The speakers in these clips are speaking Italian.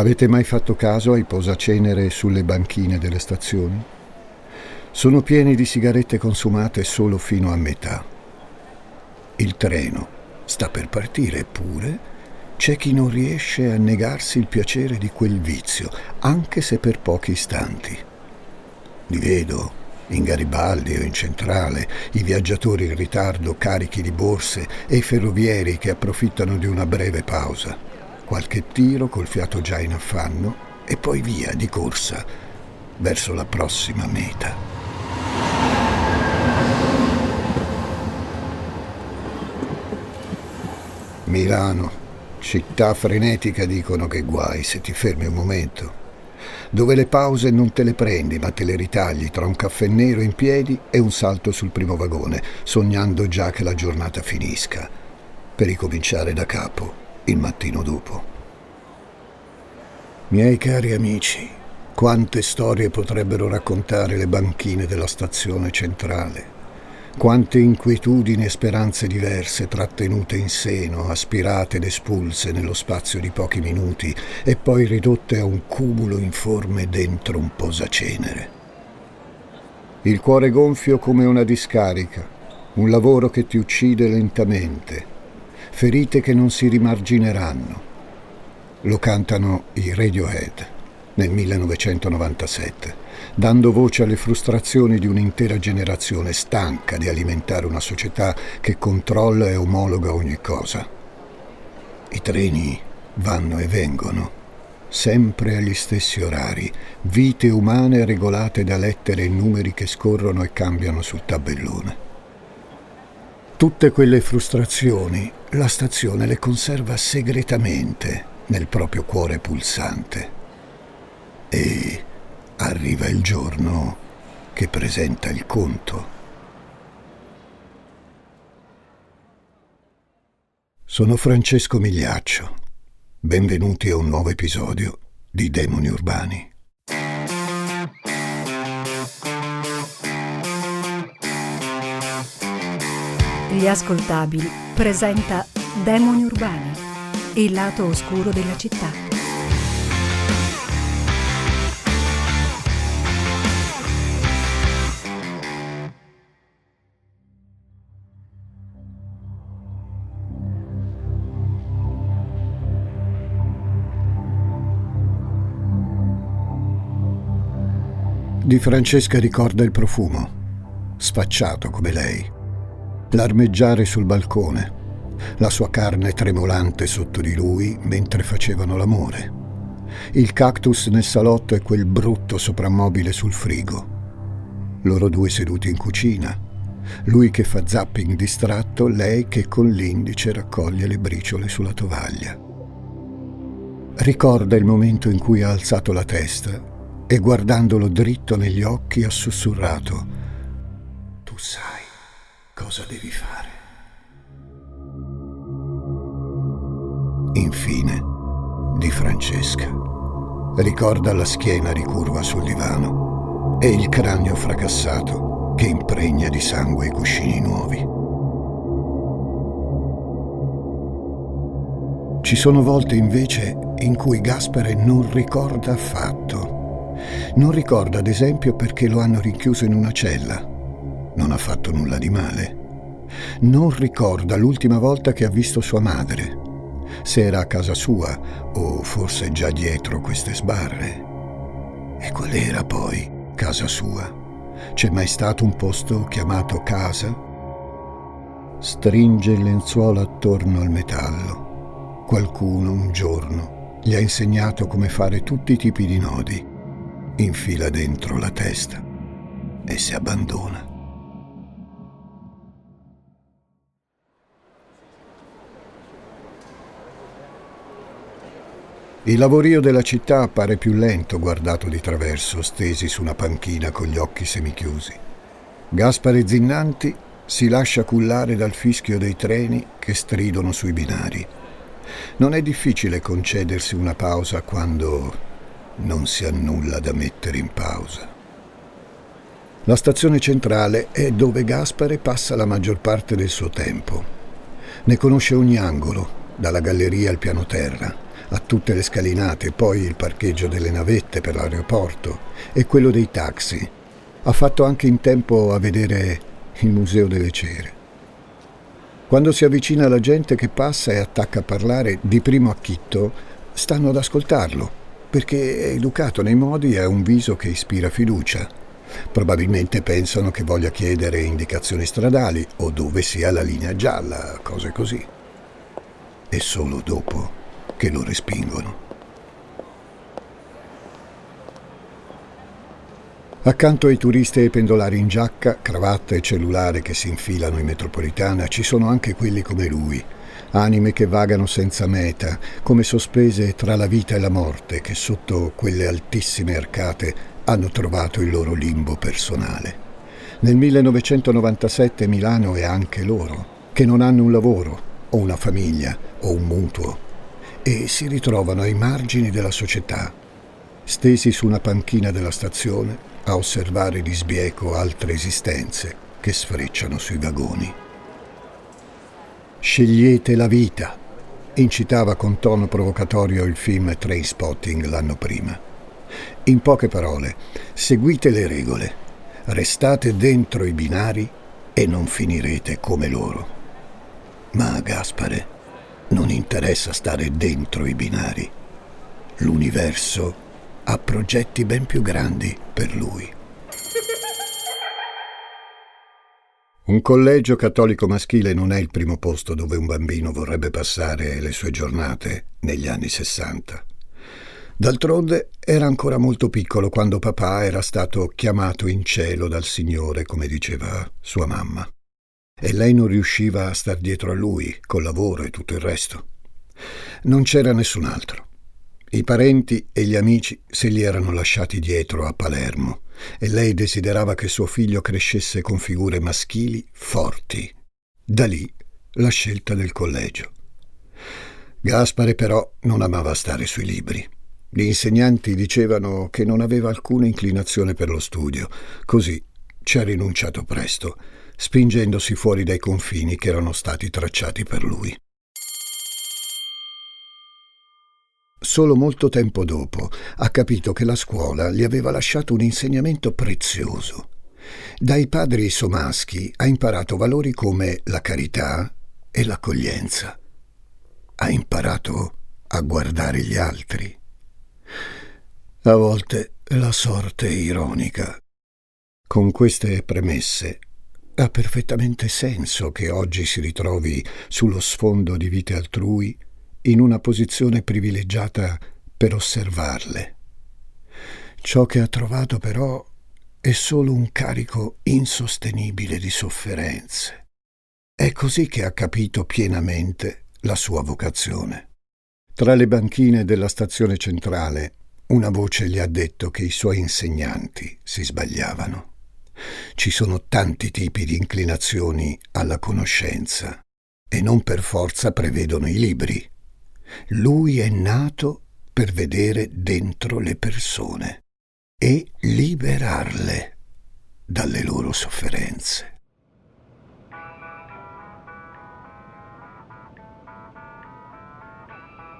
Avete mai fatto caso ai posacenere sulle banchine delle stazioni? Sono pieni di sigarette consumate solo fino a metà. Il treno sta per partire, eppure c'è chi non riesce a negarsi il piacere di quel vizio, anche se per pochi istanti. Li vedo in Garibaldi o in centrale, i viaggiatori in ritardo carichi di borse e i ferrovieri che approfittano di una breve pausa qualche tiro col fiato già in affanno e poi via di corsa verso la prossima meta. Milano, città frenetica dicono che guai se ti fermi un momento, dove le pause non te le prendi ma te le ritagli tra un caffè nero in piedi e un salto sul primo vagone, sognando già che la giornata finisca, per ricominciare da capo il mattino dopo. Miei cari amici, quante storie potrebbero raccontare le banchine della stazione centrale, quante inquietudini e speranze diverse trattenute in seno, aspirate ed espulse nello spazio di pochi minuti e poi ridotte a un cumulo informe dentro un posacenere. Il cuore gonfio come una discarica, un lavoro che ti uccide lentamente, ferite che non si rimargineranno. Lo cantano i Radiohead nel 1997, dando voce alle frustrazioni di un'intera generazione stanca di alimentare una società che controlla e omologa ogni cosa. I treni vanno e vengono, sempre agli stessi orari, vite umane regolate da lettere e numeri che scorrono e cambiano sul tabellone. Tutte quelle frustrazioni la stazione le conserva segretamente nel proprio cuore pulsante. E arriva il giorno che presenta il conto. Sono Francesco Migliaccio. Benvenuti a un nuovo episodio di Demoni Urbani. Gli ascoltabili presenta Demoni urbani, il lato oscuro della città. Di Francesca ricorda il profumo, sfacciato come lei l'armeggiare sul balcone, la sua carne tremolante sotto di lui mentre facevano l'amore, il cactus nel salotto e quel brutto soprammobile sul frigo, loro due seduti in cucina, lui che fa zapping distratto, lei che con l'indice raccoglie le briciole sulla tovaglia. Ricorda il momento in cui ha alzato la testa e guardandolo dritto negli occhi ha sussurrato, Tu sai cosa devi fare. Infine, di Francesca. Ricorda la schiena ricurva sul divano e il cranio fracassato che impregna di sangue i cuscini nuovi. Ci sono volte invece in cui Gaspare non ricorda affatto. Non ricorda ad esempio perché lo hanno rinchiuso in una cella non ha fatto nulla di male. Non ricorda l'ultima volta che ha visto sua madre, se era a casa sua o forse già dietro queste sbarre. E qual era poi casa sua? C'è mai stato un posto chiamato casa? Stringe il lenzuolo attorno al metallo. Qualcuno un giorno gli ha insegnato come fare tutti i tipi di nodi. Infila dentro la testa e si abbandona. Il lavorio della città appare più lento guardato di traverso, stesi su una panchina con gli occhi semichiusi. Gaspare Zinnanti si lascia cullare dal fischio dei treni che stridono sui binari. Non è difficile concedersi una pausa quando non si ha nulla da mettere in pausa. La stazione centrale è dove Gaspare passa la maggior parte del suo tempo. Ne conosce ogni angolo, dalla galleria al piano terra a tutte le scalinate, poi il parcheggio delle navette per l'aeroporto e quello dei taxi. Ha fatto anche in tempo a vedere il Museo delle Cere. Quando si avvicina la gente che passa e attacca a parlare di primo acchitto, stanno ad ascoltarlo, perché è educato nei modi e ha un viso che ispira fiducia. Probabilmente pensano che voglia chiedere indicazioni stradali o dove sia la linea gialla, cose così. E solo dopo che lo respingono. Accanto ai turisti e ai pendolari in giacca, cravatta e cellulare che si infilano in metropolitana, ci sono anche quelli come lui, anime che vagano senza meta, come sospese tra la vita e la morte, che sotto quelle altissime arcate hanno trovato il loro limbo personale. Nel 1997 Milano è anche loro, che non hanno un lavoro, o una famiglia, o un mutuo, e si ritrovano ai margini della società, stesi su una panchina della stazione a osservare di sbieco altre esistenze che sfrecciano sui vagoni. Scegliete la vita, incitava con tono provocatorio il film Trainspotting l'anno prima. In poche parole, seguite le regole, restate dentro i binari e non finirete come loro. Ma Gaspare non interessa stare dentro i binari. L'universo ha progetti ben più grandi per lui. Un collegio cattolico maschile non è il primo posto dove un bambino vorrebbe passare le sue giornate negli anni Sessanta. D'altronde era ancora molto piccolo quando papà era stato chiamato in cielo dal Signore, come diceva sua mamma. E lei non riusciva a star dietro a lui, col lavoro e tutto il resto. Non c'era nessun altro. I parenti e gli amici se li erano lasciati dietro a Palermo e lei desiderava che suo figlio crescesse con figure maschili forti. Da lì la scelta del collegio. Gaspare però non amava stare sui libri. Gli insegnanti dicevano che non aveva alcuna inclinazione per lo studio, così ci ha rinunciato presto, spingendosi fuori dai confini che erano stati tracciati per lui. Solo molto tempo dopo ha capito che la scuola gli aveva lasciato un insegnamento prezioso. Dai padri somaschi ha imparato valori come la carità e l'accoglienza. Ha imparato a guardare gli altri. A volte la sorte è ironica. Con queste premesse ha perfettamente senso che oggi si ritrovi sullo sfondo di vite altrui in una posizione privilegiata per osservarle. Ciò che ha trovato però è solo un carico insostenibile di sofferenze. È così che ha capito pienamente la sua vocazione. Tra le banchine della stazione centrale una voce gli ha detto che i suoi insegnanti si sbagliavano. Ci sono tanti tipi di inclinazioni alla conoscenza e non per forza prevedono i libri. Lui è nato per vedere dentro le persone e liberarle dalle loro sofferenze.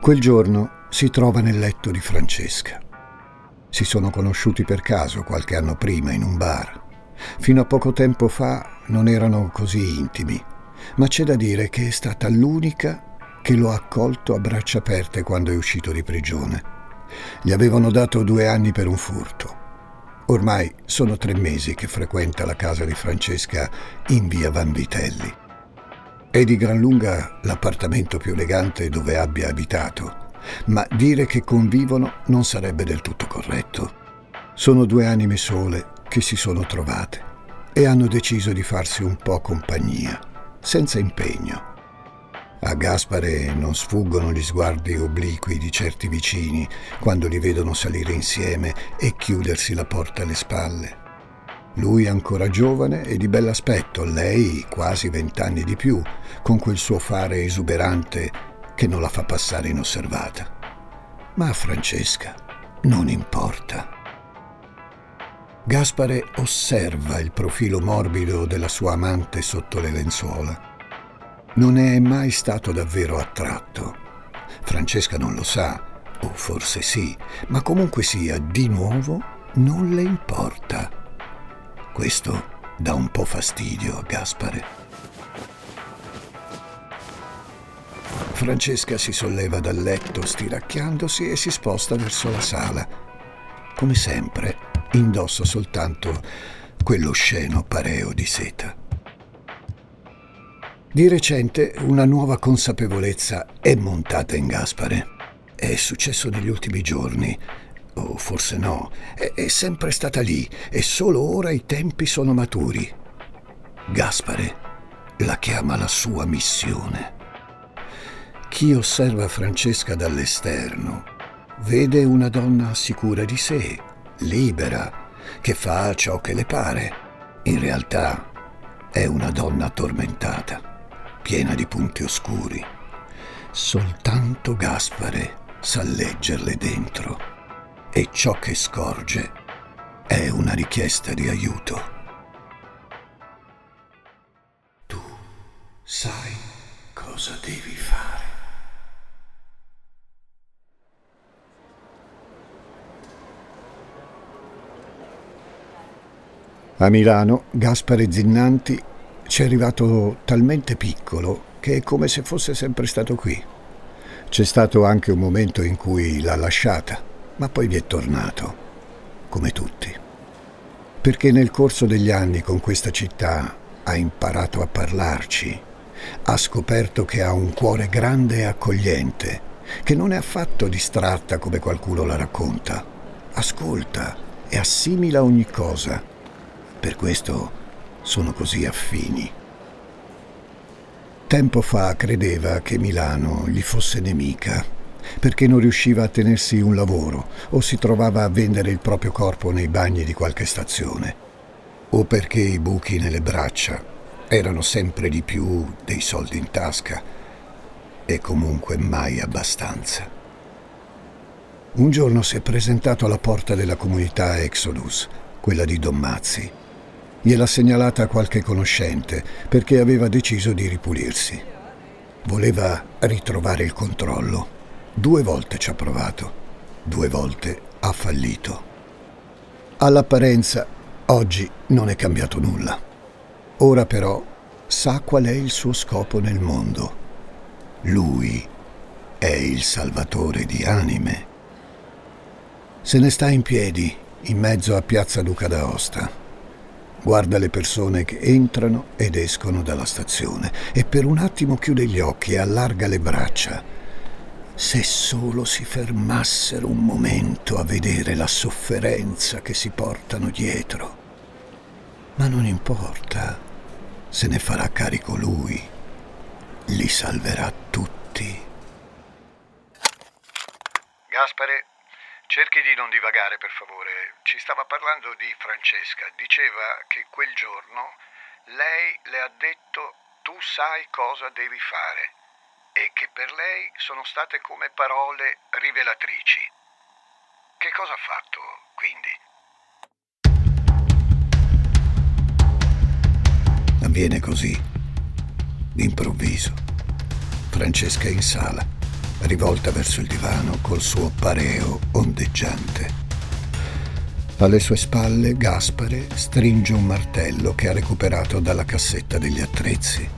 Quel giorno si trova nel letto di Francesca. Si sono conosciuti per caso qualche anno prima in un bar. Fino a poco tempo fa non erano così intimi, ma c'è da dire che è stata l'unica che lo ha accolto a braccia aperte quando è uscito di prigione. Gli avevano dato due anni per un furto. Ormai sono tre mesi che frequenta la casa di Francesca in via Vanvitelli. È di gran lunga l'appartamento più elegante dove abbia abitato, ma dire che convivono non sarebbe del tutto corretto. Sono due anime sole che si sono trovate e hanno deciso di farsi un po' compagnia, senza impegno. A Gaspare non sfuggono gli sguardi obliqui di certi vicini quando li vedono salire insieme e chiudersi la porta alle spalle. Lui ancora giovane e di bell'aspetto, lei quasi vent'anni di più, con quel suo fare esuberante che non la fa passare inosservata. Ma a Francesca non importa. Gaspare osserva il profilo morbido della sua amante sotto le lenzuola non ne è mai stato davvero attratto. Francesca non lo sa, o forse sì, ma comunque sia, di nuovo non le importa. Questo dà un po' fastidio a Gaspare. Francesca si solleva dal letto stiracchiandosi e si sposta verso la sala. Come sempre, indossa soltanto quello sceno pareo di seta. Di recente una nuova consapevolezza è montata in Gaspare. È successo negli ultimi giorni, o forse no, è, è sempre stata lì e solo ora i tempi sono maturi. Gaspare la chiama la sua missione. Chi osserva Francesca dall'esterno vede una donna sicura di sé, libera, che fa ciò che le pare. In realtà è una donna tormentata, piena di punti oscuri. Soltanto Gaspare sa leggerle dentro e ciò che scorge è una richiesta di aiuto. Tu sai cosa devi fare. A Milano Gaspare Zinnanti ci è arrivato talmente piccolo che è come se fosse sempre stato qui. C'è stato anche un momento in cui l'ha lasciata, ma poi vi è tornato, come tutti. Perché nel corso degli anni con questa città ha imparato a parlarci, ha scoperto che ha un cuore grande e accogliente, che non è affatto distratta come qualcuno la racconta. Ascolta e assimila ogni cosa per questo sono così affini. Tempo fa credeva che Milano gli fosse nemica, perché non riusciva a tenersi un lavoro o si trovava a vendere il proprio corpo nei bagni di qualche stazione, o perché i buchi nelle braccia erano sempre di più dei soldi in tasca e comunque mai abbastanza. Un giorno si è presentato alla porta della comunità Exodus, quella di Don Mazzi, Gliel'ha segnalata qualche conoscente perché aveva deciso di ripulirsi. Voleva ritrovare il controllo. Due volte ci ha provato, due volte ha fallito. All'apparenza oggi non è cambiato nulla. Ora però sa qual è il suo scopo nel mondo. Lui è il salvatore di anime. Se ne sta in piedi in mezzo a Piazza Duca d'Aosta Guarda le persone che entrano ed escono dalla stazione e per un attimo chiude gli occhi e allarga le braccia. Se solo si fermassero un momento a vedere la sofferenza che si portano dietro. Ma non importa, se ne farà carico lui, li salverà tutti. Gaspare Cerchi di non divagare, per favore. Ci stava parlando di Francesca. Diceva che quel giorno lei le ha detto tu sai cosa devi fare e che per lei sono state come parole rivelatrici. Che cosa ha fatto, quindi? Avviene così, d'improvviso. Francesca è in sala rivolta verso il divano col suo pareo ondeggiante. Alle sue spalle Gaspare stringe un martello che ha recuperato dalla cassetta degli attrezzi.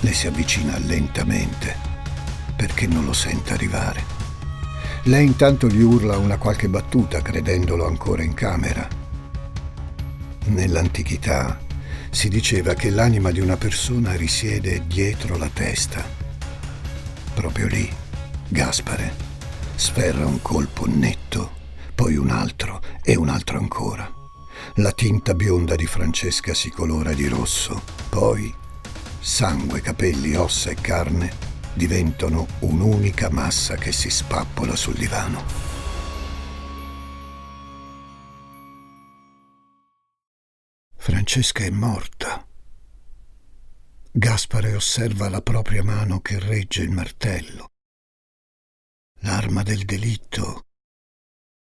Le si avvicina lentamente perché non lo sente arrivare. Lei intanto gli urla una qualche battuta credendolo ancora in camera. Nell'antichità si diceva che l'anima di una persona risiede dietro la testa Proprio lì, Gaspare sferra un colpo netto, poi un altro e un altro ancora. La tinta bionda di Francesca si colora di rosso, poi sangue, capelli, ossa e carne diventano un'unica massa che si spappola sul divano. Francesca è morta. Gaspare osserva la propria mano che regge il martello. L'arma del delitto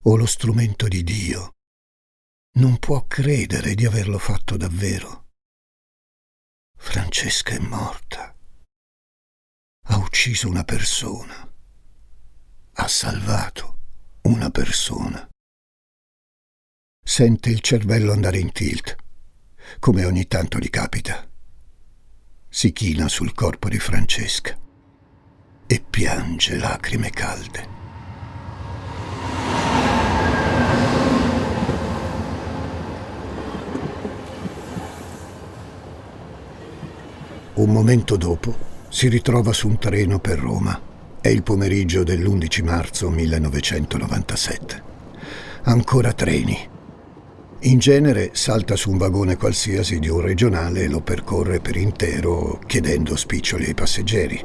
o lo strumento di Dio. Non può credere di averlo fatto davvero. Francesca è morta. Ha ucciso una persona ha salvato una persona. Sente il cervello andare in tilt, come ogni tanto gli capita. Si china sul corpo di Francesca e piange lacrime calde. Un momento dopo si ritrova su un treno per Roma. È il pomeriggio dell'11 marzo 1997. Ancora treni. In genere salta su un vagone qualsiasi di un regionale e lo percorre per intero chiedendo spiccioli ai passeggeri.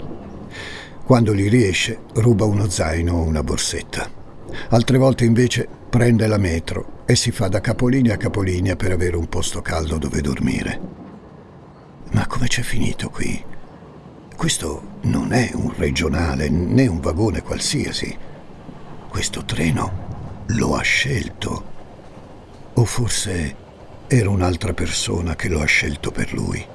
Quando gli riesce, ruba uno zaino o una borsetta. Altre volte invece prende la metro e si fa da capolinea a capolinea per avere un posto caldo dove dormire. Ma come c'è finito qui? Questo non è un regionale né un vagone qualsiasi. Questo treno lo ha scelto. O forse era un'altra persona che lo ha scelto per lui.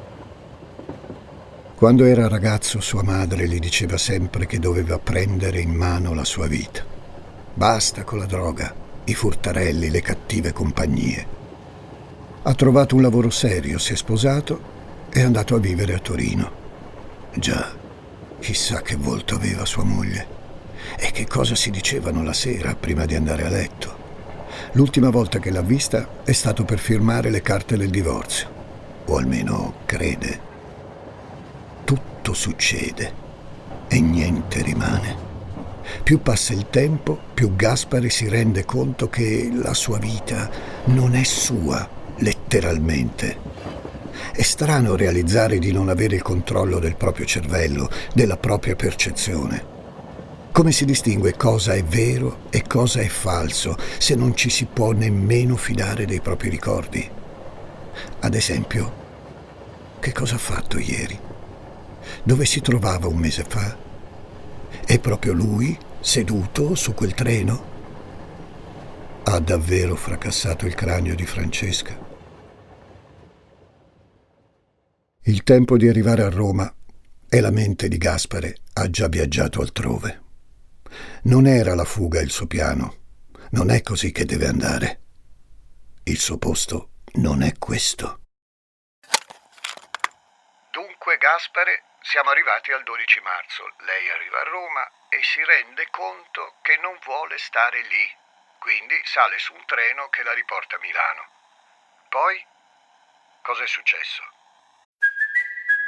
Quando era ragazzo sua madre gli diceva sempre che doveva prendere in mano la sua vita. Basta con la droga, i furtarelli, le cattive compagnie. Ha trovato un lavoro serio, si è sposato è andato a vivere a Torino. Già, chissà che volto aveva sua moglie e che cosa si dicevano la sera prima di andare a letto. L'ultima volta che l'ha vista è stato per firmare le carte del divorzio, o almeno crede. Tutto succede e niente rimane. Più passa il tempo, più Gaspare si rende conto che la sua vita non è sua, letteralmente è strano realizzare di non avere il controllo del proprio cervello, della propria percezione. Come si distingue cosa è vero e cosa è falso se non ci si può nemmeno fidare dei propri ricordi? Ad esempio, che cosa ha fatto ieri? Dove si trovava un mese fa? È proprio lui, seduto su quel treno? Ha davvero fracassato il cranio di Francesca? Il tempo di arrivare a Roma e la mente di Gaspare ha già viaggiato altrove. Non era la fuga il suo piano, non è così che deve andare. Il suo posto non è questo. Dunque, Gaspare, siamo arrivati al 12 marzo. Lei arriva a Roma e si rende conto che non vuole stare lì. Quindi sale su un treno che la riporta a Milano. Poi, cosa è successo?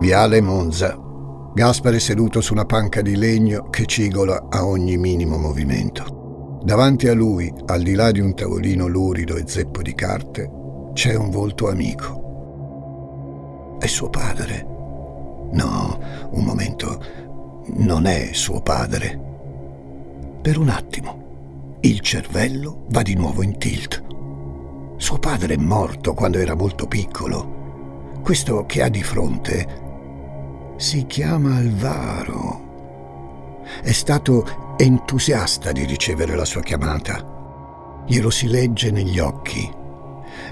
Viale Monza. Gaspare seduto su una panca di legno che cigola a ogni minimo movimento. Davanti a lui, al di là di un tavolino lurido e zeppo di carte, c'è un volto amico. È suo padre. No, un momento, non è suo padre. Per un attimo, il cervello va di nuovo in tilt. Suo padre è morto quando era molto piccolo. Questo che ha di fronte si chiama Alvaro. È stato entusiasta di ricevere la sua chiamata. Glielo si legge negli occhi.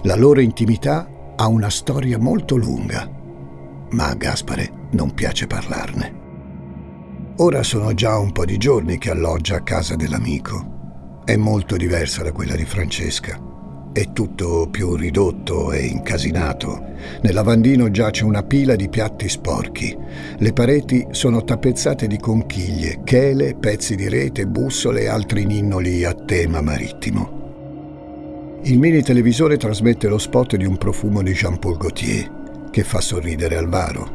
La loro intimità ha una storia molto lunga, ma a Gaspare non piace parlarne. Ora sono già un po' di giorni che alloggia a casa dell'amico. È molto diversa da quella di Francesca. È tutto più ridotto e incasinato. Nel lavandino giace una pila di piatti sporchi. Le pareti sono tappezzate di conchiglie, chele, pezzi di rete, bussole e altri ninnoli a tema marittimo. Il mini televisore trasmette lo spot di un profumo di Jean-Paul Gaultier che fa sorridere Alvaro.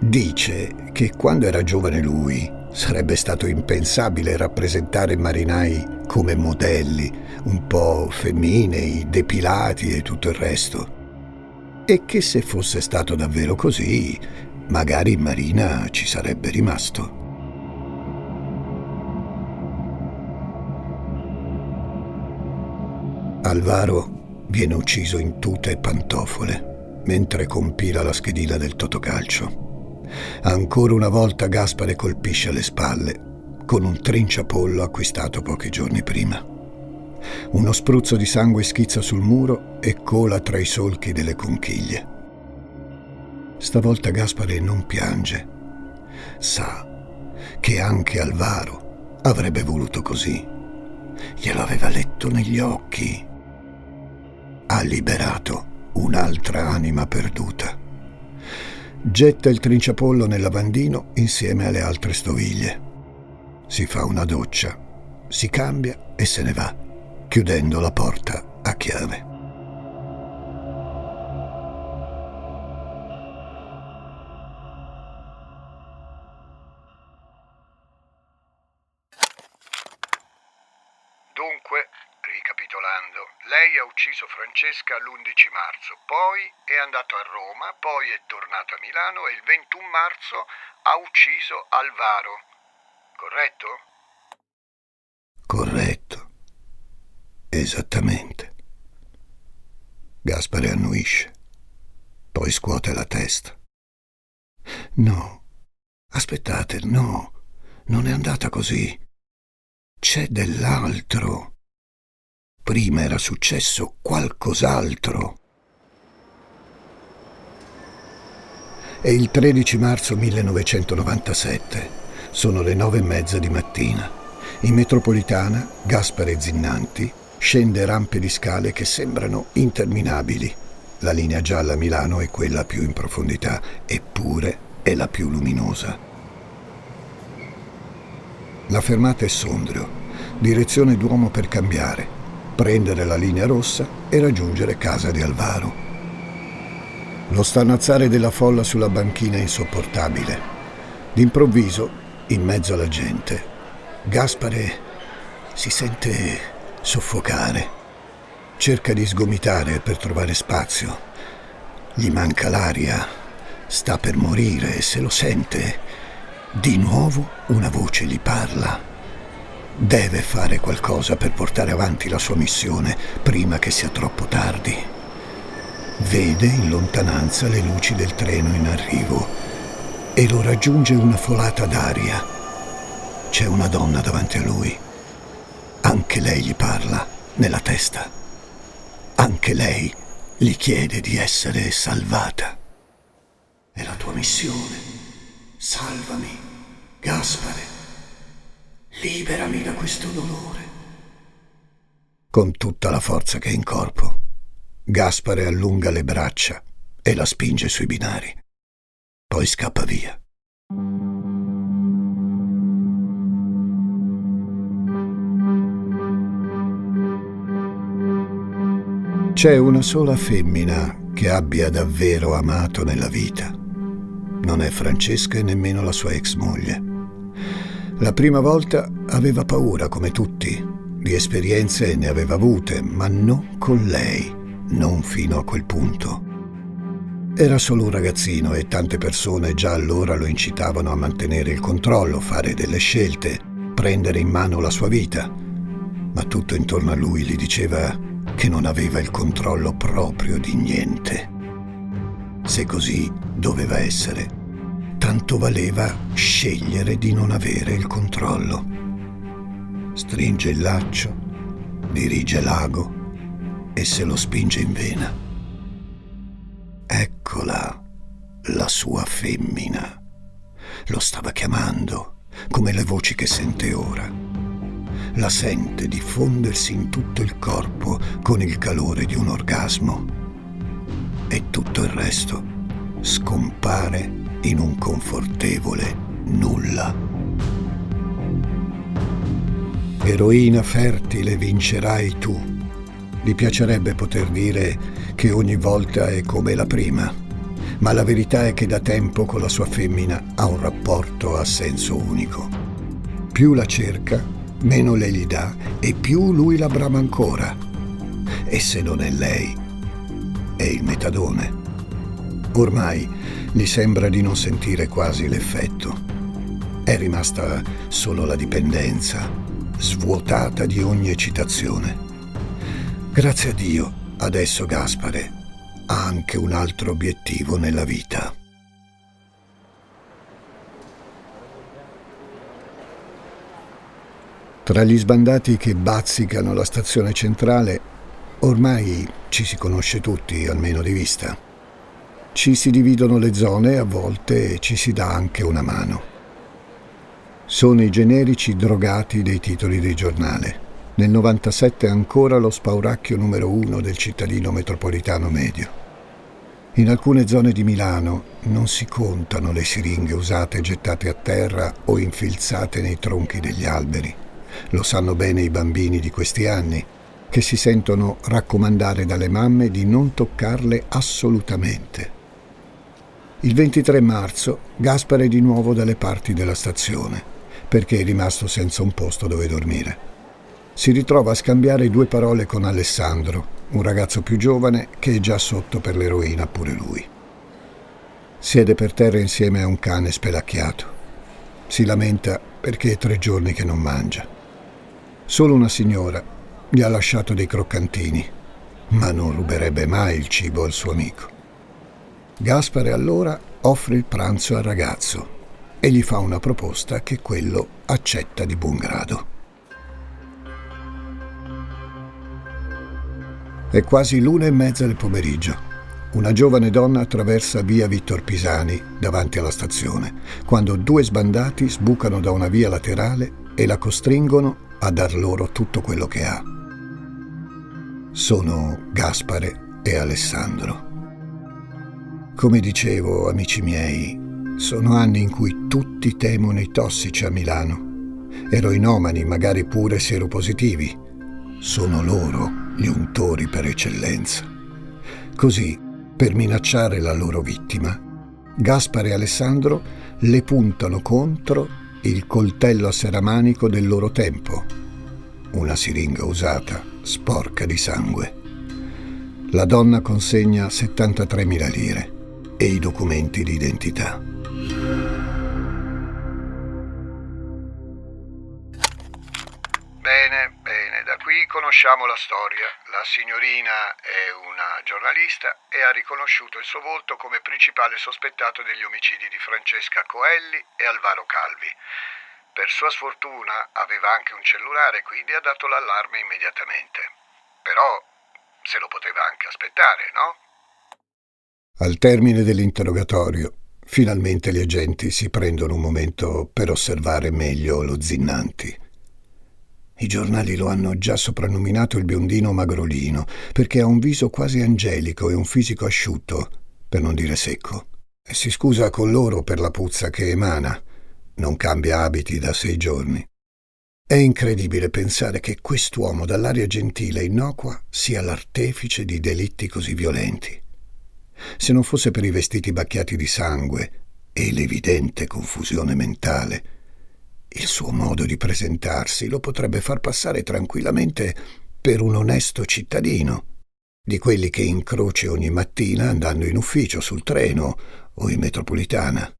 Dice che quando era giovane lui sarebbe stato impensabile rappresentare marinai come modelli, un po' femminei, depilati e tutto il resto. e che se fosse stato davvero così, magari in marina ci sarebbe rimasto. Alvaro viene ucciso in tuta e pantofole mentre compila la schedina del Totocalcio. Ancora una volta Gaspare colpisce alle spalle con un trinciapollo acquistato pochi giorni prima. Uno spruzzo di sangue schizza sul muro e cola tra i solchi delle conchiglie. Stavolta Gaspare non piange. Sa che anche Alvaro avrebbe voluto così. Glielo aveva letto negli occhi ha liberato un'altra anima perduta. Getta il trinciapollo nel lavandino insieme alle altre stoviglie. Si fa una doccia, si cambia e se ne va, chiudendo la porta a chiave. Ucciso Francesca l'11 marzo, poi è andato a Roma, poi è tornato a Milano e il 21 marzo ha ucciso Alvaro. Corretto? Corretto. Esattamente. Gaspare annuisce, poi scuote la testa. No, aspettate, no, non è andata così. C'è dell'altro. Prima era successo qualcos'altro. È il 13 marzo 1997. Sono le nove e mezza di mattina. In metropolitana, Gaspare Zinnanti scende rampe di scale che sembrano interminabili. La linea gialla a Milano è quella più in profondità, eppure è la più luminosa. La fermata è Sondrio, direzione Duomo per cambiare prendere la linea rossa e raggiungere casa di Alvaro. Lo stannazzare della folla sulla banchina è insopportabile. D'improvviso, in mezzo alla gente, Gaspare si sente soffocare. Cerca di sgomitare per trovare spazio. Gli manca l'aria, sta per morire e se lo sente. Di nuovo una voce gli parla. Deve fare qualcosa per portare avanti la sua missione prima che sia troppo tardi. Vede in lontananza le luci del treno in arrivo e lo raggiunge una folata d'aria. C'è una donna davanti a lui. Anche lei gli parla nella testa. Anche lei gli chiede di essere salvata. È la tua missione. Salvami, Gaspare. Liberami da questo dolore. Con tutta la forza che è in corpo, Gaspare allunga le braccia e la spinge sui binari. Poi scappa via. C'è una sola femmina che abbia davvero amato nella vita. Non è Francesca e nemmeno la sua ex moglie. La prima volta aveva paura, come tutti. Di esperienze ne aveva avute, ma non con lei, non fino a quel punto. Era solo un ragazzino e tante persone già allora lo incitavano a mantenere il controllo, fare delle scelte, prendere in mano la sua vita. Ma tutto intorno a lui gli diceva che non aveva il controllo proprio di niente. Se così doveva essere, tanto valeva scegliere di non avere il controllo. Stringe il laccio, dirige l'ago e se lo spinge in vena. Eccola, la sua femmina. Lo stava chiamando, come le voci che sente ora. La sente diffondersi in tutto il corpo con il calore di un orgasmo. E tutto il resto scompare in un confortevole nulla. Eroina fertile vincerai tu. Gli piacerebbe poter dire che ogni volta è come la prima, ma la verità è che da tempo con la sua femmina ha un rapporto a senso unico. Più la cerca, meno lei gli dà e più lui la brama ancora. E se non è lei, è il metadone Ormai gli sembra di non sentire quasi l'effetto. È rimasta solo la dipendenza, svuotata di ogni eccitazione. Grazie a Dio, adesso Gaspare ha anche un altro obiettivo nella vita. Tra gli sbandati che bazzicano la stazione centrale, ormai ci si conosce tutti, almeno di vista. Ci si dividono le zone e a volte ci si dà anche una mano. Sono i generici drogati dei titoli dei giornale. Nel 97 ancora lo spauracchio numero uno del cittadino metropolitano medio. In alcune zone di Milano non si contano le siringhe usate gettate a terra o infilzate nei tronchi degli alberi. Lo sanno bene i bambini di questi anni, che si sentono raccomandare dalle mamme di non toccarle assolutamente. Il 23 marzo Gaspar è di nuovo dalle parti della stazione, perché è rimasto senza un posto dove dormire. Si ritrova a scambiare due parole con Alessandro, un ragazzo più giovane che è già sotto per l'eroina pure lui. Siede per terra insieme a un cane spelacchiato. Si lamenta perché è tre giorni che non mangia. Solo una signora gli ha lasciato dei croccantini, ma non ruberebbe mai il cibo al suo amico. Gaspare allora offre il pranzo al ragazzo e gli fa una proposta che quello accetta di buon grado. È quasi l'una e mezza del pomeriggio. Una giovane donna attraversa via Vittor Pisani davanti alla stazione, quando due sbandati sbucano da una via laterale e la costringono a dar loro tutto quello che ha. Sono Gaspare e Alessandro. Come dicevo, amici miei, sono anni in cui tutti temono i tossici a Milano. Eroinomani, magari pure seropositivi. Sono loro gli untori per eccellenza. Così, per minacciare la loro vittima, Gaspare e Alessandro le puntano contro il coltello a seramanico del loro tempo, una siringa usata, sporca di sangue. La donna consegna 73.000 lire e i documenti di identità. Bene, bene, da qui conosciamo la storia. La signorina è una giornalista e ha riconosciuto il suo volto come principale sospettato degli omicidi di Francesca Coelli e Alvaro Calvi. Per sua sfortuna aveva anche un cellulare, quindi ha dato l'allarme immediatamente. Però se lo poteva anche aspettare, no? Al termine dell'interrogatorio, finalmente gli agenti si prendono un momento per osservare meglio lo Zinnanti. I giornali lo hanno già soprannominato il biondino magrolino, perché ha un viso quasi angelico e un fisico asciutto, per non dire secco. E si scusa con loro per la puzza che emana. Non cambia abiti da sei giorni. È incredibile pensare che quest'uomo dall'aria gentile e innocua sia l'artefice di delitti così violenti. Se non fosse per i vestiti bacchiati di sangue e l'evidente confusione mentale, il suo modo di presentarsi lo potrebbe far passare tranquillamente per un onesto cittadino, di quelli che incroci ogni mattina andando in ufficio sul treno o in metropolitana.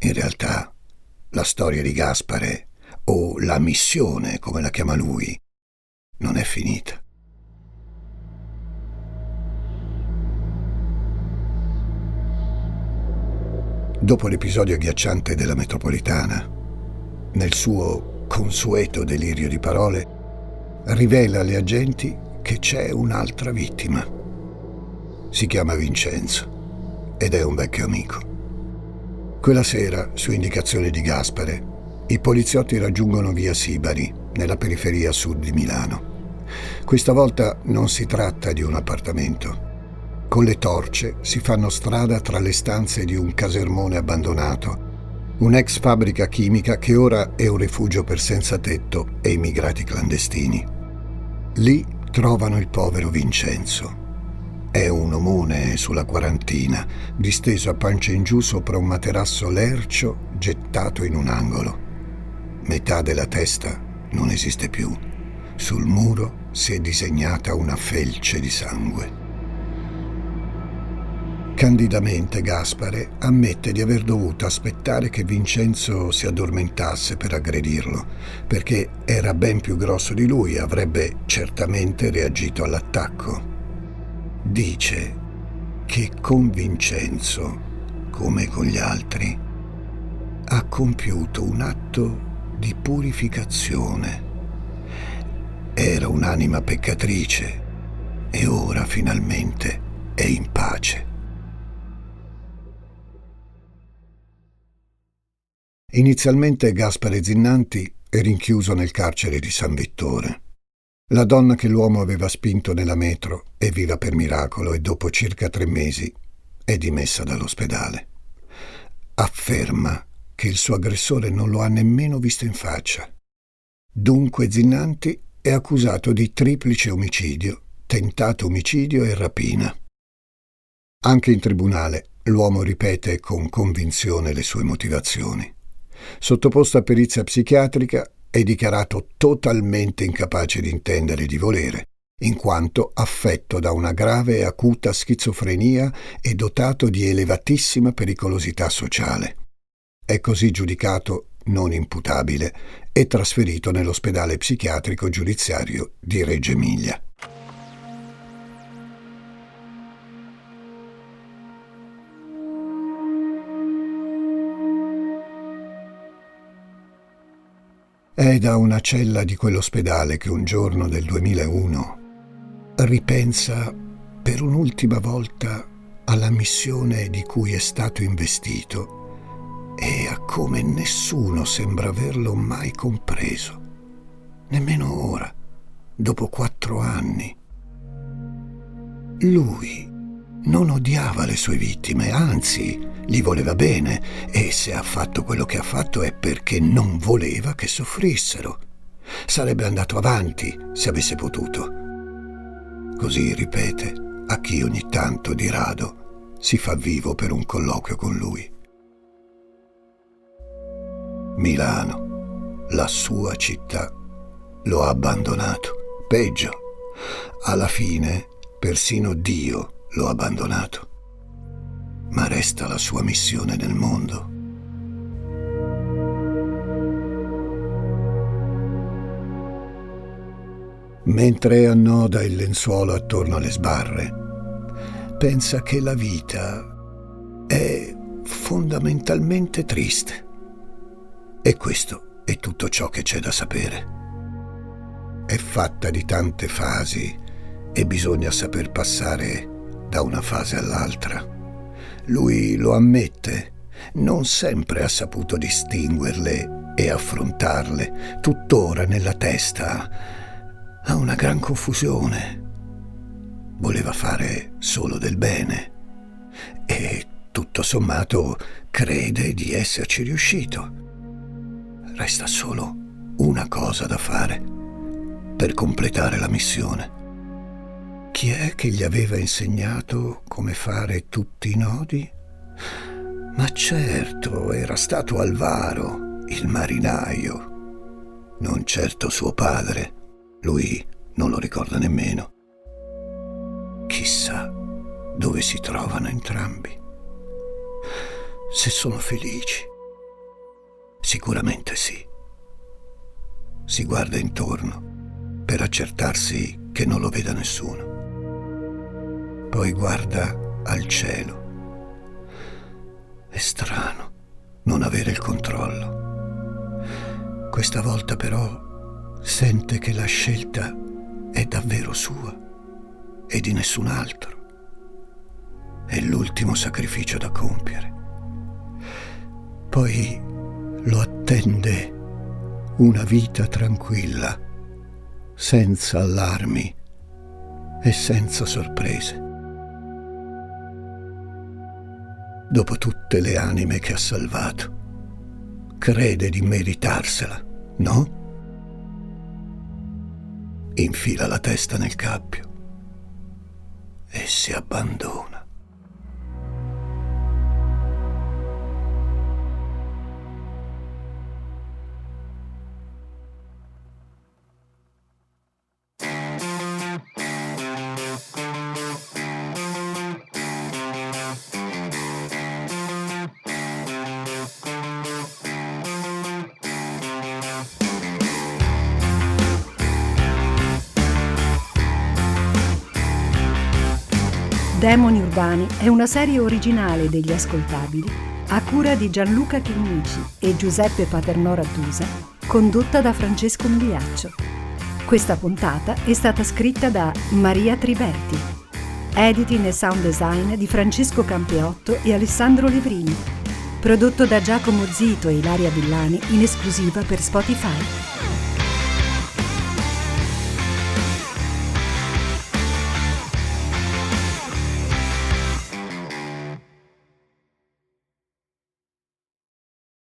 In realtà, la storia di Gaspare, o la missione, come la chiama lui, non è finita. Dopo l'episodio agghiacciante della metropolitana, nel suo consueto delirio di parole, rivela alle agenti che c'è un'altra vittima. Si chiama Vincenzo ed è un vecchio amico. Quella sera, su indicazione di Gaspare, i poliziotti raggiungono via Sibari, nella periferia sud di Milano. Questa volta non si tratta di un appartamento. Con le torce si fanno strada tra le stanze di un casermone abbandonato un'ex fabbrica chimica che ora è un rifugio per senza tetto e immigrati clandestini. Lì trovano il povero Vincenzo. È un omone sulla quarantina, disteso a pancia in giù sopra un materasso lercio gettato in un angolo. Metà della testa non esiste più. Sul muro si è disegnata una felce di sangue. Candidamente Gaspare ammette di aver dovuto aspettare che Vincenzo si addormentasse per aggredirlo, perché era ben più grosso di lui e avrebbe certamente reagito all'attacco. Dice che con Vincenzo, come con gli altri, ha compiuto un atto di purificazione. Era un'anima peccatrice e ora finalmente è in pace. Inizialmente Gaspare Zinnanti è rinchiuso nel carcere di San Vittore. La donna che l'uomo aveva spinto nella metro è viva per miracolo e dopo circa tre mesi è dimessa dall'ospedale. Afferma che il suo aggressore non lo ha nemmeno visto in faccia. Dunque Zinnanti è accusato di triplice omicidio, tentato omicidio e rapina. Anche in tribunale l'uomo ripete con convinzione le sue motivazioni. Sottoposto a perizia psichiatrica, è dichiarato totalmente incapace di intendere e di volere, in quanto affetto da una grave e acuta schizofrenia e dotato di elevatissima pericolosità sociale. È così giudicato non imputabile e trasferito nell'ospedale psichiatrico giudiziario di Reggio Emilia. È da una cella di quell'ospedale che un giorno del 2001 ripensa per un'ultima volta alla missione di cui è stato investito e a come nessuno sembra averlo mai compreso, nemmeno ora, dopo quattro anni. Lui non odiava le sue vittime, anzi gli voleva bene e se ha fatto quello che ha fatto è perché non voleva che soffrissero. Sarebbe andato avanti se avesse potuto. Così ripete a chi ogni tanto di rado si fa vivo per un colloquio con lui. Milano, la sua città, lo ha abbandonato. Peggio, alla fine persino Dio lo ha abbandonato ma resta la sua missione nel mondo. Mentre annoda il lenzuolo attorno alle sbarre, pensa che la vita è fondamentalmente triste. E questo è tutto ciò che c'è da sapere. È fatta di tante fasi e bisogna saper passare da una fase all'altra. Lui lo ammette, non sempre ha saputo distinguerle e affrontarle, tuttora nella testa ha una gran confusione. Voleva fare solo del bene e tutto sommato crede di esserci riuscito. Resta solo una cosa da fare per completare la missione. Chi è che gli aveva insegnato come fare tutti i nodi? Ma certo, era stato Alvaro, il marinaio. Non certo suo padre. Lui non lo ricorda nemmeno. Chissà dove si trovano entrambi. Se sono felici. Sicuramente sì. Si guarda intorno per accertarsi che non lo veda nessuno poi guarda al cielo. È strano non avere il controllo. Questa volta però sente che la scelta è davvero sua e di nessun altro. È l'ultimo sacrificio da compiere. Poi lo attende una vita tranquilla, senza allarmi e senza sorprese. Dopo tutte le anime che ha salvato. Crede di meritarsela, no? Infila la testa nel cappio e si abbandona. Urbani è una serie originale degli ascoltabili a cura di Gianluca Chinnici e Giuseppe Paternò Rattusa, condotta da Francesco Migliaccio. Questa puntata è stata scritta da Maria Triberti. Editing e sound design di Francesco Campeotto e Alessandro Levrini. Prodotto da Giacomo Zito e Ilaria Villani in esclusiva per Spotify.